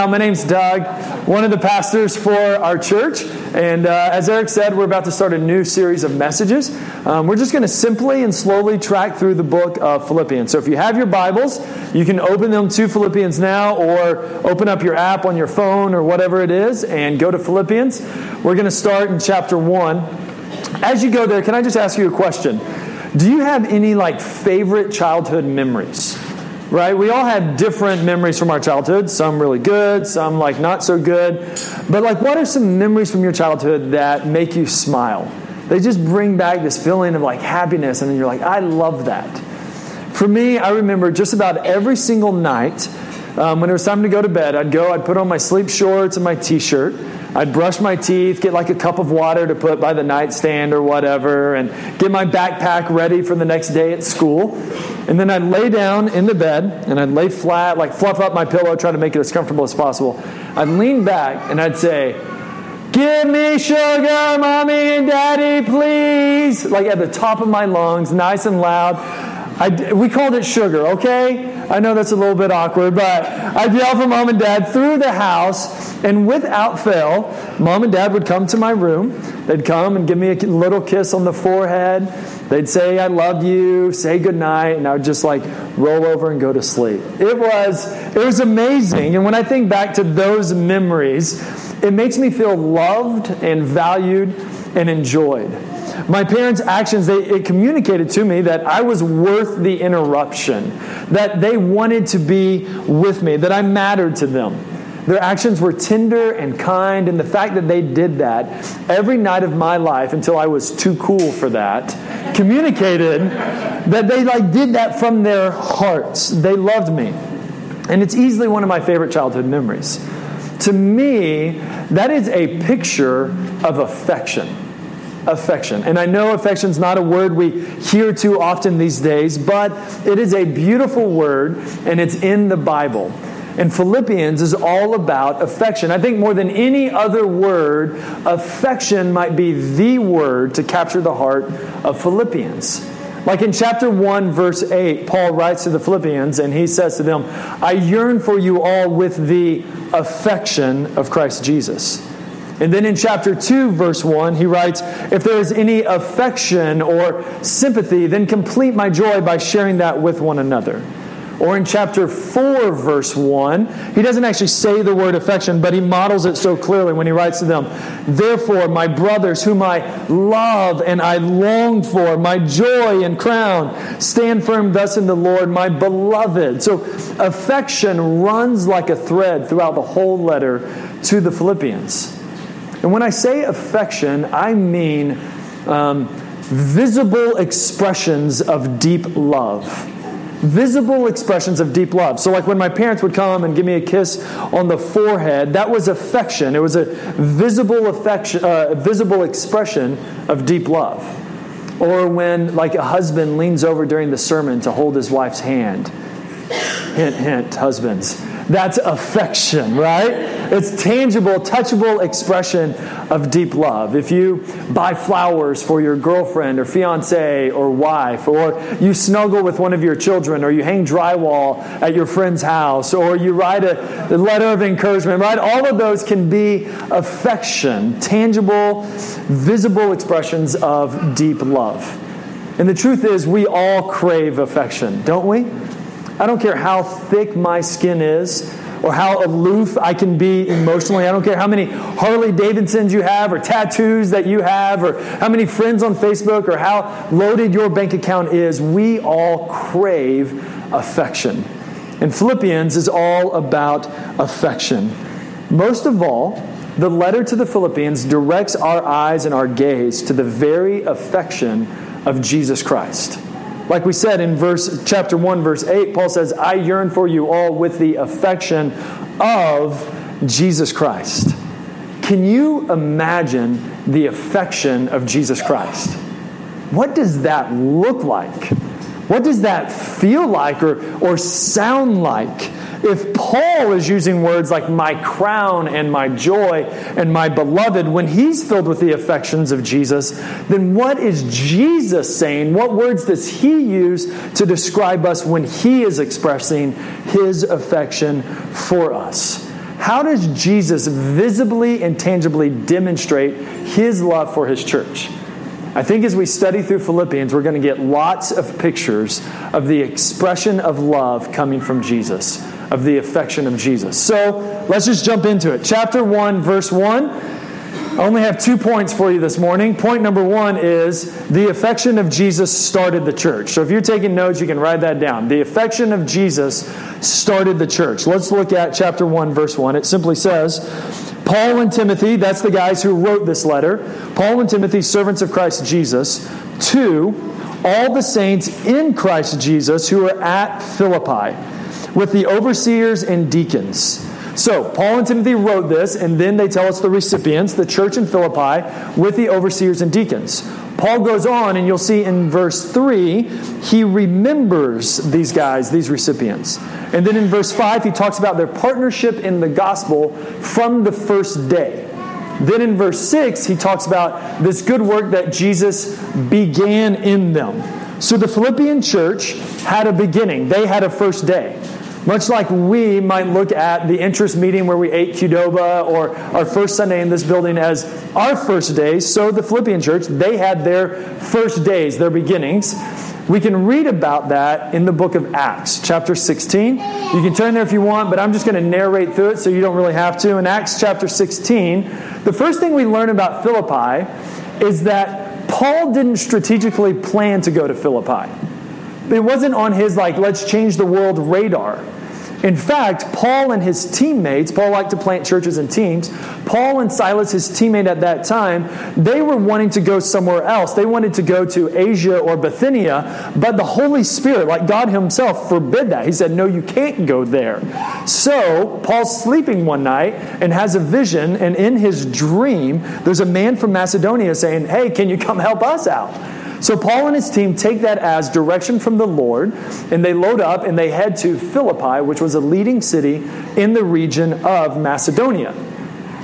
My name's Doug, one of the pastors for our church. And uh, as Eric said, we're about to start a new series of messages. Um, we're just going to simply and slowly track through the book of Philippians. So if you have your Bibles, you can open them to Philippians now or open up your app on your phone or whatever it is and go to Philippians. We're going to start in chapter 1. As you go there, can I just ask you a question? Do you have any like favorite childhood memories? Right? We all have different memories from our childhood, some really good, some like not so good. But like, what are some memories from your childhood that make you smile? They just bring back this feeling of like happiness, and you're like, I love that. For me, I remember just about every single night um, when it was time to go to bed, I'd go, I'd put on my sleep shorts and my t shirt. I'd brush my teeth, get like a cup of water to put by the nightstand or whatever, and get my backpack ready for the next day at school. And then I'd lay down in the bed and I'd lay flat, like fluff up my pillow, try to make it as comfortable as possible. I'd lean back and I'd say, Give me sugar, mommy and daddy, please. Like at the top of my lungs, nice and loud. I, we called it sugar, okay? I know that's a little bit awkward, but I'd yell for mom and dad through the house, and without fail, mom and dad would come to my room. They'd come and give me a little kiss on the forehead. They'd say, I love you, say goodnight, and I would just like roll over and go to sleep. It was, it was amazing. And when I think back to those memories, it makes me feel loved and valued and enjoyed. My parents' actions, they, it communicated to me that I was worth the interruption, that they wanted to be with me, that I mattered to them. Their actions were tender and kind, and the fact that they did that every night of my life until I was too cool for that communicated that they like did that from their hearts. They loved me. And it's easily one of my favorite childhood memories. To me, that is a picture of affection affection. And I know affection is not a word we hear too often these days, but it is a beautiful word and it's in the Bible. And Philippians is all about affection. I think more than any other word, affection might be the word to capture the heart of Philippians. Like in chapter 1, verse 8, Paul writes to the Philippians and he says to them, I yearn for you all with the affection of Christ Jesus. And then in chapter 2, verse 1, he writes, If there is any affection or sympathy, then complete my joy by sharing that with one another. Or in chapter 4, verse 1, he doesn't actually say the word affection, but he models it so clearly when he writes to them, Therefore, my brothers, whom I love and I long for, my joy and crown, stand firm thus in the Lord, my beloved. So, affection runs like a thread throughout the whole letter to the Philippians. And when I say affection, I mean um, visible expressions of deep love. Visible expressions of deep love. So, like when my parents would come and give me a kiss on the forehead, that was affection. It was a visible affection, uh, visible expression of deep love. Or when, like, a husband leans over during the sermon to hold his wife's hand. Hint, hint, husbands. That's affection, right? It's tangible, touchable expression of deep love. If you buy flowers for your girlfriend or fiance or wife, or you snuggle with one of your children, or you hang drywall at your friend's house, or you write a, letter of encouragement, right? All of those can be affection, tangible, visible expressions of deep love. And the truth is, we all crave affection, don't we? I don't care how thick my skin is or how aloof I can be emotionally. I don't care how many Harley Davidsons you have or tattoos that you have or how many friends on Facebook or how loaded your bank account is. We all crave affection. And Philippians is all about affection. Most of all, the letter to the Philippians directs our eyes and our gaze to the very affection of Jesus Christ. Like we said in verse chapter 1 verse 8, Paul says, "I yearn for you all with the affection of Jesus Christ." Can you imagine the affection of Jesus Christ? What does that look like? What does that feel like or, or sound like? If Paul is using words like my crown and my joy and my beloved when he's filled with the affections of Jesus, then what is Jesus saying? What words does he use to describe us when he is expressing his affection for us? how does Jesus visibly and tangibly demonstrate his love for his church? I think as we study through Philippians, we're going to get lots of pictures of the expression of love coming from Jesus, of the affection of Jesus. So let's just jump into it. Chapter 1, verse 1. I only have two points for you this morning. Point number one is the affection of Jesus started the church. So if you're taking notes, you can write that down. The affection of Jesus started the church. Let's look at chapter 1, verse 1. It simply says, Paul and Timothy, that's the guys who wrote this letter, Paul and Timothy, servants of Christ Jesus, to all the saints in Christ Jesus who are at Philippi, with the overseers and deacons. So, Paul and Timothy wrote this, and then they tell us the recipients, the church in Philippi, with the overseers and deacons. Paul goes on, and you'll see in verse 3, he remembers these guys, these recipients. And then in verse 5, he talks about their partnership in the gospel from the first day. Then in verse 6, he talks about this good work that Jesus began in them. So the Philippian church had a beginning, they had a first day. Much like we might look at the interest meeting where we ate Qdoba or our first Sunday in this building as our first day, so the Philippian church, they had their first days, their beginnings. We can read about that in the book of Acts, chapter 16. You can turn there if you want, but I'm just going to narrate through it so you don't really have to. In Acts chapter 16, the first thing we learn about Philippi is that Paul didn't strategically plan to go to Philippi. It wasn't on his, like, let's change the world radar. In fact, Paul and his teammates, Paul liked to plant churches and teams. Paul and Silas, his teammate at that time, they were wanting to go somewhere else. They wanted to go to Asia or Bithynia, but the Holy Spirit, like God Himself, forbid that. He said, No, you can't go there. So, Paul's sleeping one night and has a vision, and in his dream, there's a man from Macedonia saying, Hey, can you come help us out? So Paul and his team take that as direction from the Lord, and they load up and they head to Philippi, which was a leading city in the region of Macedonia.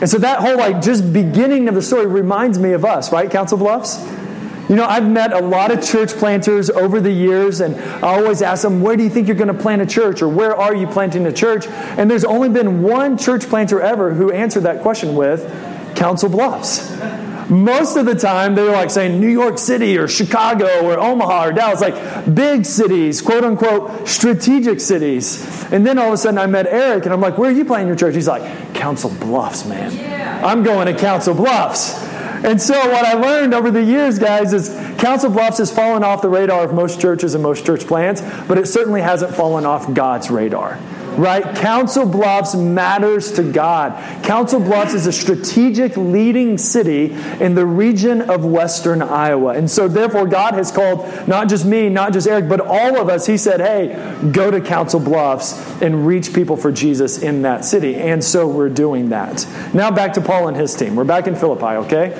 And so that whole like just beginning of the story reminds me of us, right, Council Bluffs? You know, I've met a lot of church planters over the years, and I always ask them, Where do you think you're going to plant a church? Or where are you planting a church? And there's only been one church planter ever who answered that question with Council Bluffs. Most of the time, they were like saying New York City or Chicago or Omaha or Dallas, like big cities, quote unquote, strategic cities. And then all of a sudden, I met Eric, and I'm like, Where are you playing your church? He's like, Council Bluffs, man. Yeah. I'm going to Council Bluffs. And so, what I learned over the years, guys, is Council Bluffs has fallen off the radar of most churches and most church plants, but it certainly hasn't fallen off God's radar right? Council Bluffs matters to God. Council Bluffs is a strategic leading city in the region of western Iowa. And so, therefore, God has called not just me, not just Eric, but all of us. He said, hey, go to Council Bluffs and reach people for Jesus in that city. And so we're doing that. Now, back to Paul and his team. We're back in Philippi, okay?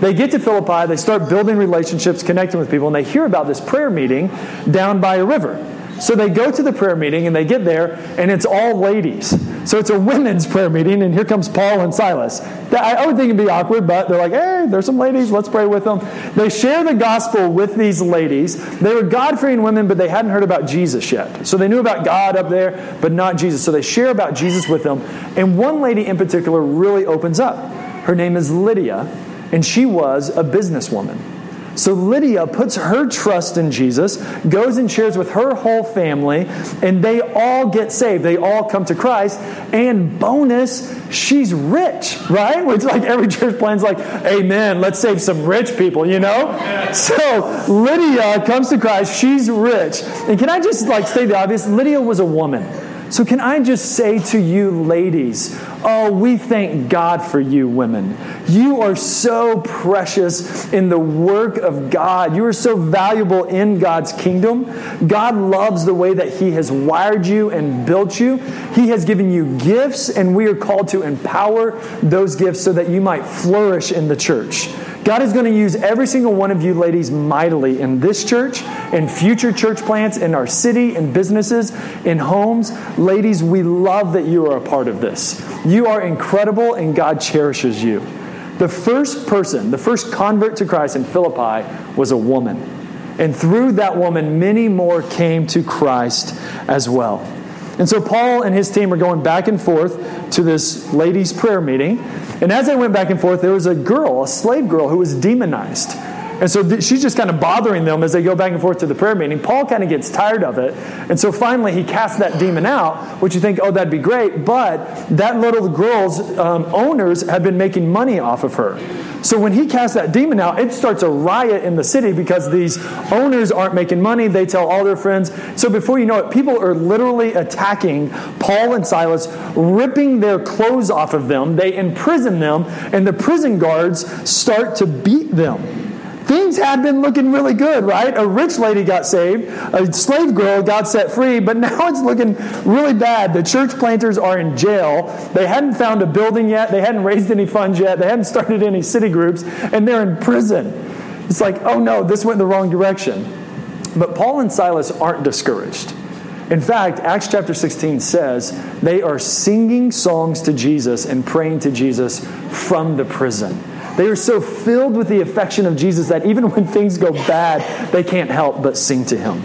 They get to Philippi, they start building relationships, connecting with people, and they hear about this prayer meeting down by a river. So they go to the prayer meeting and they get there, and it's all ladies. So it's a women's prayer meeting, and here comes Paul and Silas. I would think it'd be awkward, but they're like, hey, there's some ladies, let's pray with them. They share the gospel with these ladies. They were God fearing women, but they hadn't heard about Jesus yet. So they knew about God up there, but not Jesus. So they share about Jesus with them. And one lady in particular really opens up. Her name is Lydia, and she was a businesswoman. So Lydia puts her trust in Jesus, goes and shares with her whole family, and they all get saved. They all come to Christ. And bonus, she's rich, right? Which like every church plan's like, Amen, let's save some rich people, you know? So Lydia comes to Christ, she's rich. And can I just like state the obvious? Lydia was a woman. So, can I just say to you, ladies, oh, we thank God for you, women. You are so precious in the work of God. You are so valuable in God's kingdom. God loves the way that He has wired you and built you. He has given you gifts, and we are called to empower those gifts so that you might flourish in the church. God is going to use every single one of you ladies mightily in this church, in future church plants, in our city, in businesses, in homes. Ladies, we love that you are a part of this. You are incredible and God cherishes you. The first person, the first convert to Christ in Philippi was a woman. And through that woman, many more came to Christ as well. And so Paul and his team are going back and forth to this ladies' prayer meeting. And as they went back and forth, there was a girl, a slave girl, who was demonized. And so th- she's just kind of bothering them as they go back and forth to the prayer meeting. Paul kind of gets tired of it. And so finally he casts that demon out, which you think, oh, that'd be great. But that little girl's um, owners have been making money off of her. So when he casts that demon out, it starts a riot in the city because these owners aren't making money. They tell all their friends. So before you know it, people are literally attacking Paul and Silas, ripping their clothes off of them. They imprison them, and the prison guards start to beat them things had been looking really good, right? A rich lady got saved, a slave girl got set free, but now it's looking really bad. The church planters are in jail. They hadn't found a building yet, they hadn't raised any funds yet, they hadn't started any city groups, and they're in prison. It's like, oh no, this went the wrong direction. But Paul and Silas aren't discouraged. In fact, Acts chapter 16 says they are singing songs to Jesus and praying to Jesus from the prison. They are so filled with the affection of Jesus that even when things go bad, they can't help but sing to him.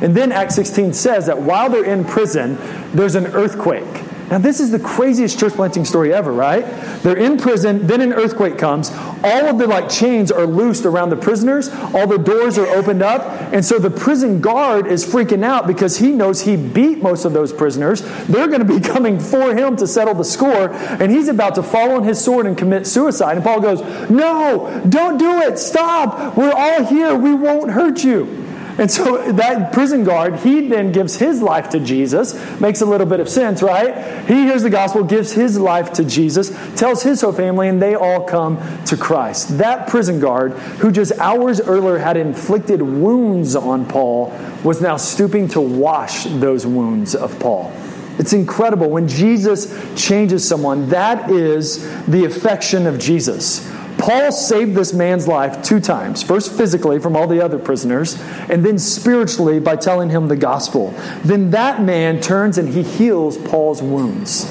And then Acts 16 says that while they're in prison, there's an earthquake. Now, this is the craziest church planting story ever, right? They're in prison, then an earthquake comes. All of the like chains are loosed around the prisoners, all the doors are opened up, and so the prison guard is freaking out because he knows he beat most of those prisoners. They're going to be coming for him to settle the score, and he's about to fall on his sword and commit suicide. And Paul goes, No, don't do it. Stop. We're all here. We won't hurt you. And so that prison guard, he then gives his life to Jesus. Makes a little bit of sense, right? He hears the gospel, gives his life to Jesus, tells his whole family, and they all come to Christ. That prison guard, who just hours earlier had inflicted wounds on Paul, was now stooping to wash those wounds of Paul. It's incredible. When Jesus changes someone, that is the affection of Jesus. Paul saved this man's life two times first physically from all the other prisoners, and then spiritually by telling him the gospel. Then that man turns and he heals Paul's wounds.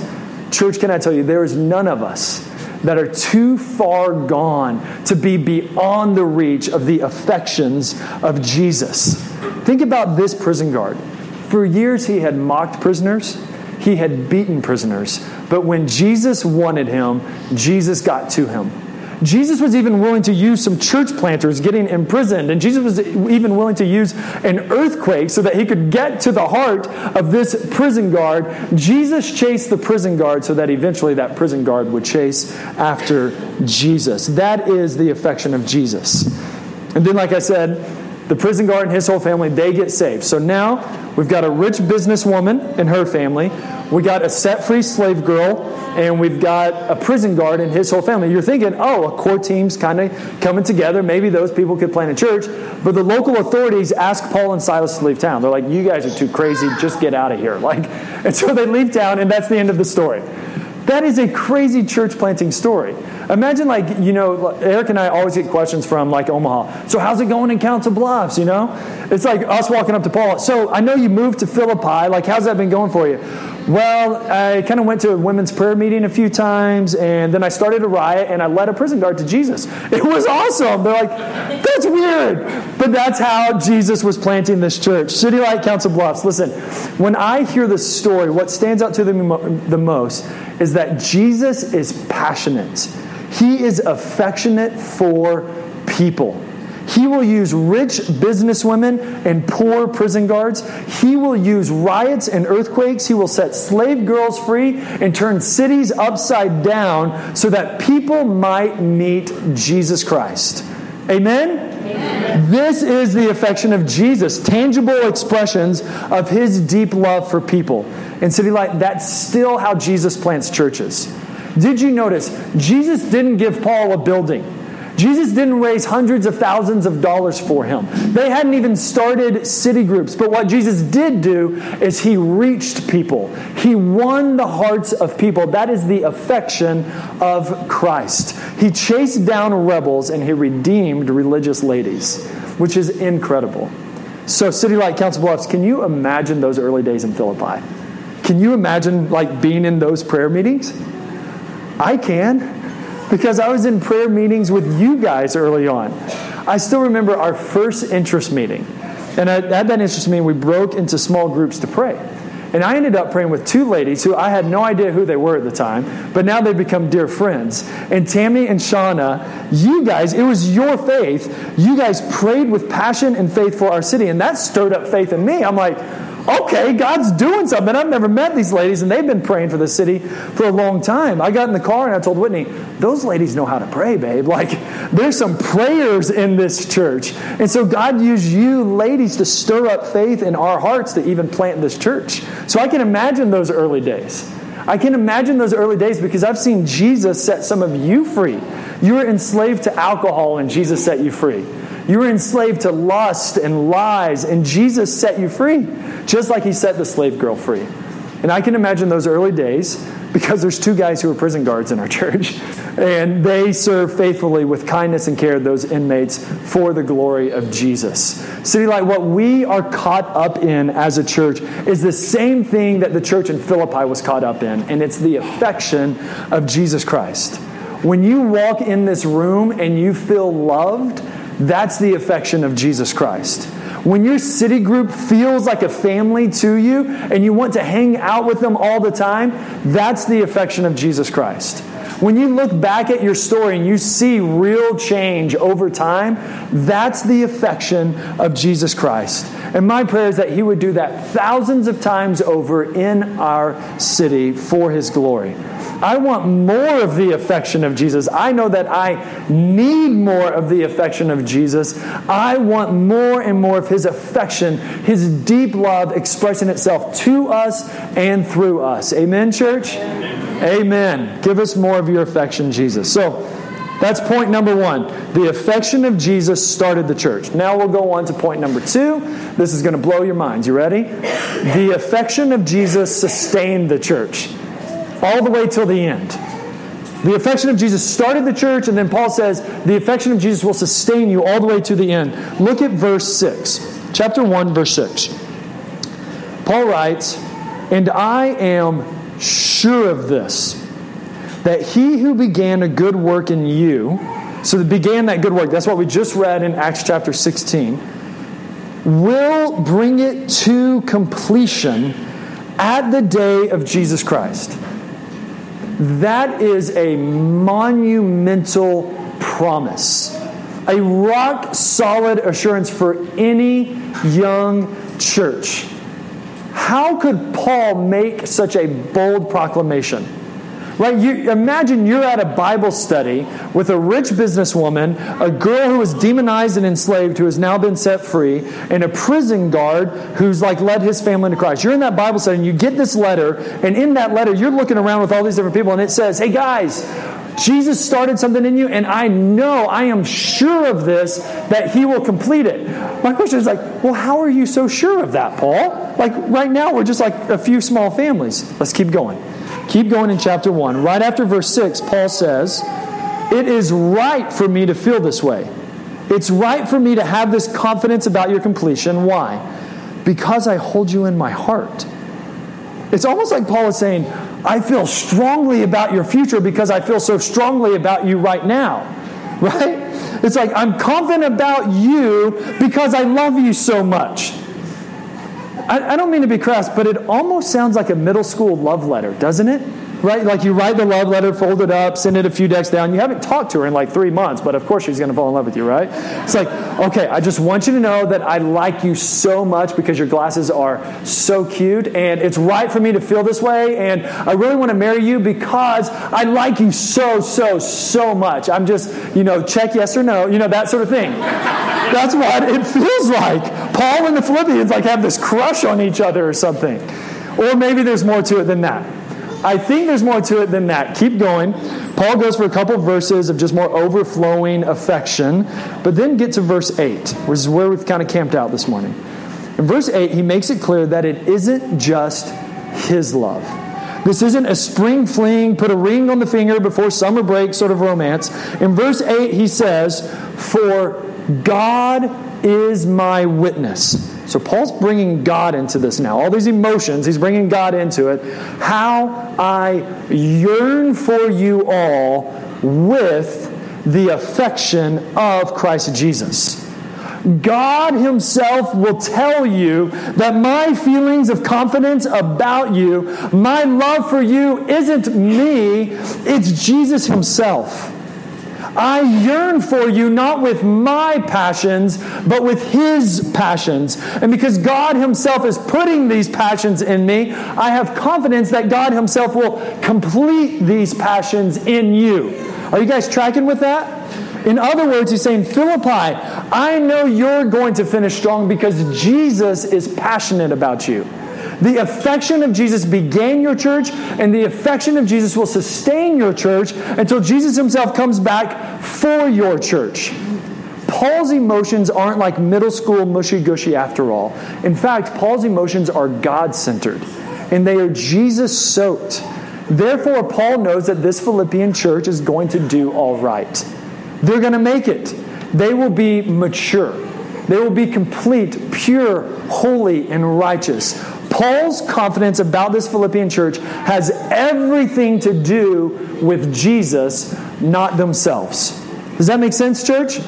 Church, can I tell you, there is none of us that are too far gone to be beyond the reach of the affections of Jesus. Think about this prison guard. For years, he had mocked prisoners, he had beaten prisoners. But when Jesus wanted him, Jesus got to him. Jesus was even willing to use some church planters getting imprisoned, and Jesus was even willing to use an earthquake so that he could get to the heart of this prison guard. Jesus chased the prison guard so that eventually that prison guard would chase after Jesus. That is the affection of Jesus. And then, like I said, the prison guard and his whole family, they get saved. So now we've got a rich businesswoman and her family. We got a set free slave girl, and we've got a prison guard and his whole family. You're thinking, oh, a core team's kind of coming together. Maybe those people could plant a church. But the local authorities ask Paul and Silas to leave town. They're like, you guys are too crazy. Just get out of here. Like, and so they leave town, and that's the end of the story. That is a crazy church planting story. Imagine, like, you know, Eric and I always get questions from, like, Omaha. So, how's it going in Council Bluffs, you know? It's like us walking up to Paul. So, I know you moved to Philippi. Like, how's that been going for you? Well, I kind of went to a women's prayer meeting a few times, and then I started a riot, and I led a prison guard to Jesus. It was awesome. They're like, that's weird. But that's how Jesus was planting this church. City Light Council Bluffs. Listen, when I hear this story, what stands out to me the most is that Jesus is passionate. He is affectionate for people. He will use rich businesswomen and poor prison guards. He will use riots and earthquakes. He will set slave girls free and turn cities upside down so that people might meet Jesus Christ. Amen? Amen? This is the affection of Jesus, tangible expressions of his deep love for people. In City Light, that's still how Jesus plants churches. Did you notice? Jesus didn't give Paul a building. Jesus didn't raise hundreds of thousands of dollars for him. They hadn't even started city groups. But what Jesus did do is he reached people. He won the hearts of people. That is the affection of Christ. He chased down rebels and he redeemed religious ladies, which is incredible. So, City Light Council Bluffs, can you imagine those early days in Philippi? Can you imagine like being in those prayer meetings? I can because I was in prayer meetings with you guys early on. I still remember our first interest meeting. And at that interest meeting, we broke into small groups to pray. And I ended up praying with two ladies who I had no idea who they were at the time, but now they've become dear friends. And Tammy and Shauna, you guys, it was your faith. You guys prayed with passion and faith for our city, and that stirred up faith in me. I'm like, okay, God's doing something. I've never met these ladies, and they've been praying for the city for a long time. I got in the car and I told Whitney, those ladies know how to pray, babe. Like, there's some prayers in this church. And so God used you ladies to stir up faith in our hearts to even plant this church. So I can imagine those early days. I can imagine those early days because I've seen Jesus set some of you free. You were enslaved to alcohol, and Jesus set you free. You were enslaved to lust and lies, and Jesus set you free, just like he set the slave girl free. And I can imagine those early days because there's two guys who are prison guards in our church, and they serve faithfully with kindness and care those inmates for the glory of Jesus. City Light, what we are caught up in as a church is the same thing that the church in Philippi was caught up in, and it's the affection of Jesus Christ. When you walk in this room and you feel loved, that's the affection of Jesus Christ. When your city group feels like a family to you and you want to hang out with them all the time, that's the affection of Jesus Christ. When you look back at your story and you see real change over time, that's the affection of Jesus Christ. And my prayer is that He would do that thousands of times over in our city for His glory. I want more of the affection of Jesus. I know that I need more of the affection of Jesus. I want more and more of his affection, his deep love expressing itself to us and through us. Amen, church? Amen. Amen. Give us more of your affection, Jesus. So, that's point number one. The affection of Jesus started the church. Now we'll go on to point number two. This is going to blow your minds. You ready? The affection of Jesus sustained the church all the way till the end. The affection of Jesus started the church, and then Paul says the affection of Jesus will sustain you all the way to the end. Look at verse 6, chapter 1, verse 6. Paul writes, And I am sure of this, that he who began a good work in you, so that began that good work, that's what we just read in Acts chapter 16, will bring it to completion at the day of Jesus Christ. That is a monumental promise, a rock solid assurance for any young church. How could Paul make such a bold proclamation? Right? You imagine you're at a Bible study with a rich businesswoman, a girl who was demonized and enslaved who has now been set free, and a prison guard who's like led his family into Christ. You're in that Bible study and you get this letter, and in that letter you're looking around with all these different people, and it says, Hey guys, Jesus started something in you, and I know, I am sure of this, that he will complete it. My question is like, well, how are you so sure of that, Paul? Like, right now, we're just like a few small families. Let's keep going. Keep going in chapter 1. Right after verse 6, Paul says, It is right for me to feel this way. It's right for me to have this confidence about your completion. Why? Because I hold you in my heart. It's almost like Paul is saying, I feel strongly about your future because I feel so strongly about you right now. Right? It's like, I'm confident about you because I love you so much. I, I don't mean to be crass, but it almost sounds like a middle school love letter, doesn't it? right? Like you write the love letter, fold it up, send it a few decks down. You haven't talked to her in like three months, but of course she's going to fall in love with you, right? It's like, okay, I just want you to know that I like you so much because your glasses are so cute, and it's right for me to feel this way, and I really want to marry you because I like you so, so, so much. I'm just, you know, check yes or no, you know, that sort of thing. That's what it feels like. Paul and the Philippians like have this crush on each other or something. Or maybe there's more to it than that. I think there's more to it than that. Keep going. Paul goes for a couple of verses of just more overflowing affection, but then get to verse 8, which is where we've kind of camped out this morning. In verse 8, he makes it clear that it isn't just his love. This isn't a spring fling, put a ring on the finger before summer break sort of romance. In verse 8, he says, For God is my witness. So Paul's bringing God into this now. All these emotions, he's bringing God into it. How I yearn for you all with the affection of Christ Jesus. God Himself will tell you that my feelings of confidence about you, my love for you, isn't me, it's Jesus Himself. I yearn for you not with my passions, but with His passions. And because God Himself is putting these passions in me, I have confidence that God Himself will complete these passions in you. Are you guys tracking with that? In other words, he's saying, Philippi, I know you're going to finish strong because Jesus is passionate about you. The affection of Jesus began your church, and the affection of Jesus will sustain your church until Jesus himself comes back for your church. Paul's emotions aren't like middle school mushy gushy after all. In fact, Paul's emotions are God centered, and they are Jesus soaked. Therefore, Paul knows that this Philippian church is going to do all right. They're going to make it. They will be mature. They will be complete, pure, holy, and righteous. Paul's confidence about this Philippian church has everything to do with Jesus, not themselves. Does that make sense, church?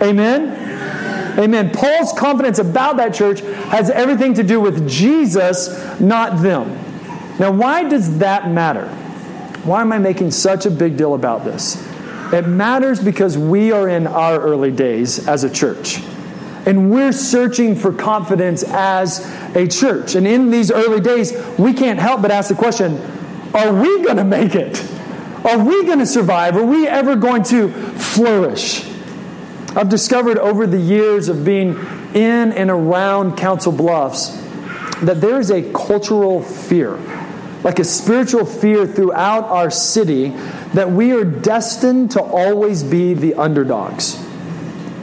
Amen? Amen. Paul's confidence about that church has everything to do with Jesus, not them. Now, why does that matter? Why am I making such a big deal about this? It matters because we are in our early days as a church. And we're searching for confidence as a church. And in these early days, we can't help but ask the question are we going to make it? Are we going to survive? Are we ever going to flourish? I've discovered over the years of being in and around Council Bluffs that there is a cultural fear like a spiritual fear throughout our city that we are destined to always be the underdogs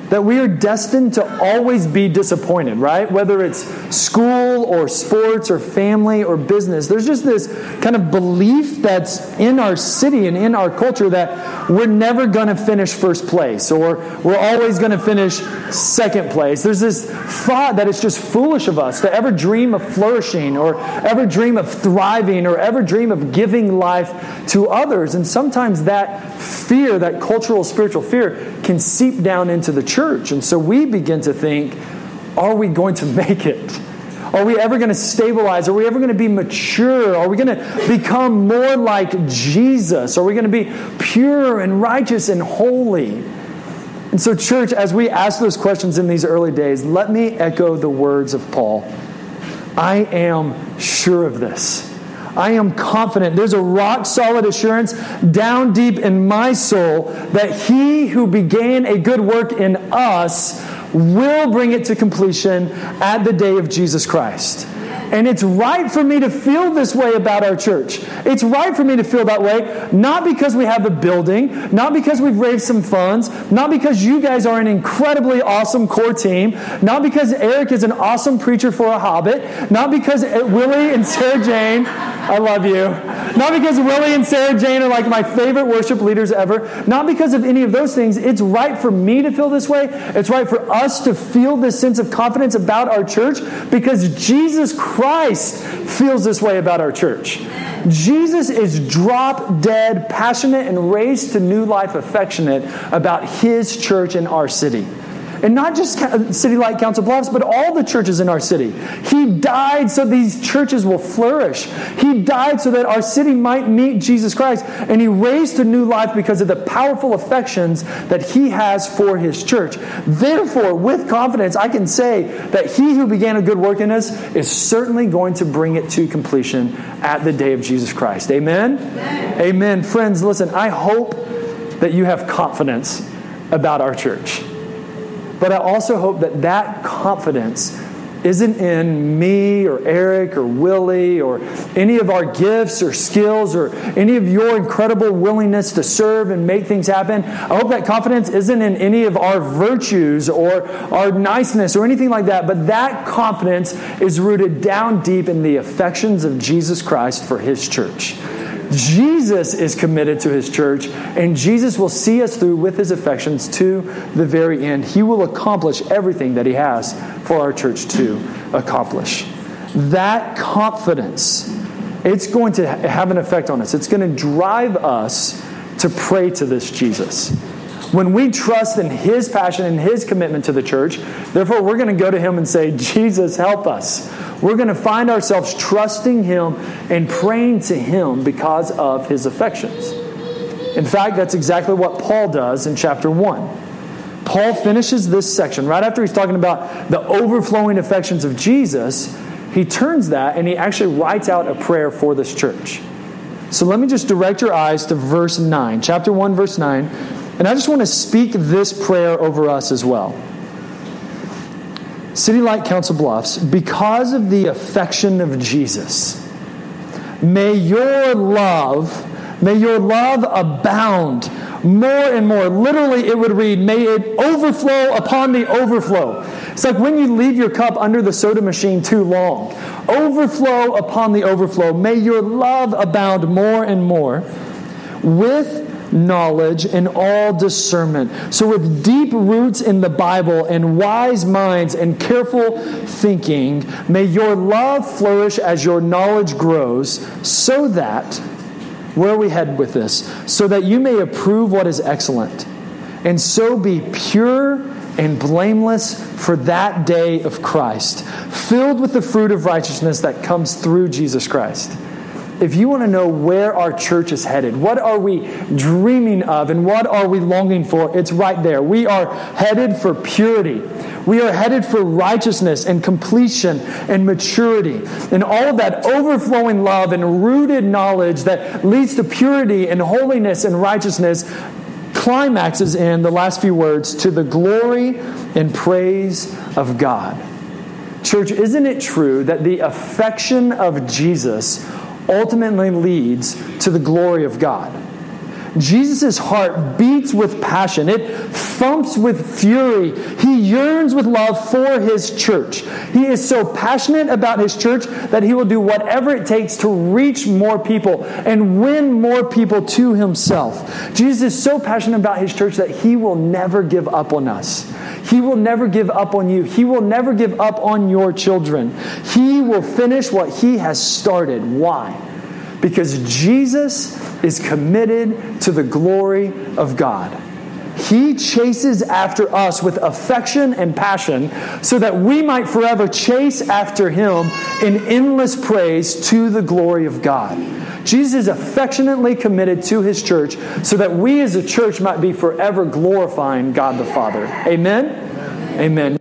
that we are destined to always be disappointed, right? Whether it's school or sports or family or business, there's just this kind of belief that's in our city and in our culture that we're never going to finish first place or we're always going to finish second place. There's this thought that it's just foolish of us to ever dream of flourishing or ever dream of thriving or ever dream of giving life to others. And sometimes that fear, that cultural spiritual fear, can seep down into the church church. And so we begin to think, are we going to make it? Are we ever going to stabilize? Are we ever going to be mature? Are we going to become more like Jesus? Are we going to be pure and righteous and holy? And so, church, as we ask those questions in these early days, let me echo the words of Paul. I am sure of this. I am confident. There's a rock solid assurance down deep in my soul that he who began a good work in us will bring it to completion at the day of Jesus Christ. And it's right for me to feel this way about our church. It's right for me to feel that way, not because we have a building, not because we've raised some funds, not because you guys are an incredibly awesome core team, not because Eric is an awesome preacher for a hobbit, not because Willie and Sarah Jane, I love you, not because Willie and Sarah Jane are like my favorite worship leaders ever, not because of any of those things. It's right for me to feel this way. It's right for us to feel this sense of confidence about our church because Jesus Christ feels this way about our church. Jesus is drop dead, passionate, and raised to new life affectionate about his church in our city. And not just uh, City Light Council Bluffs, but all the churches in our city. He died so these churches will flourish. He died so that our city might meet Jesus Christ. And He raised to new life because of the powerful affections that He has for His church. Therefore, with confidence, I can say that He who began a good work in us is certainly going to bring it to completion at the day of Jesus Christ. Amen? Amen. Amen. Friends, listen, I hope that you have confidence about our church. But I also hope that that confidence isn't in me or Eric or Willie or any of our gifts or skills or any of your incredible willingness to serve and make things happen. I hope that confidence isn't in any of our virtues or our niceness or anything like that, but that confidence is rooted down deep in the affections of Jesus Christ for his church. Jesus is committed to his church, and Jesus will see us through with his affections to the very end. He will accomplish everything that he has for our church to accomplish. That confidence, it's going to have an effect on us. It's going to drive us to pray to this Jesus. When we trust in His passion and His commitment to the church, therefore we're going to go to Him and say, Jesus, help us. We're going to find ourselves trusting Him and praying to Him because of His affections. In fact, that's exactly what Paul does in chapter 1. Paul finishes this section right after he's talking about the overflowing affections of Jesus. He turns that and he actually writes out a prayer for this church. So let me just direct your eyes to verse 9, chapter 1, verse 9. And I just want to speak this prayer over us as well. City Light Council Bluffs, because of the affection of Jesus, may your love May your love abound more and more. Literally, it would read, May it overflow upon the overflow. It's like when you leave your cup under the soda machine too long. Overflow upon the overflow. May your love abound more and more with knowledge and all discernment. So, with deep roots in the Bible and wise minds and careful thinking, may your love flourish as your knowledge grows, so that where we headed with this? So that you may approve what is excellent, and so be pure and blameless for that day of Christ, filled with the fruit of righteousness that comes through Jesus Christ if you want to know where our church is headed, what are we dreaming of, and what are we longing for, it's right there. We are headed for purity. We are headed for righteousness and completion and maturity and all of that overflowing love and rooted knowledge that leads to purity and holiness and righteousness climaxes in the last few words to the glory and praise of God. Church, isn't it true that the affection of Jesus ultimately leads to the glory of God. Jesus' heart beats with passion. It thumps with fury. He yearns with love for his church. He is so passionate about his church that he will do whatever it takes to reach more people and win more people to himself. Jesus is so passionate about his church that he will never give up on us. He will never give up on you. He will never give up on your children. He will finish what He has started. Why? Because Jesus is committed to the glory of God. He chases after us with affection and passion so that we might forever chase after Him in endless praise to the glory of God. Jesus is affectionately committed to his church so that we as a church might be forever glorifying God the Father. Amen? Amen.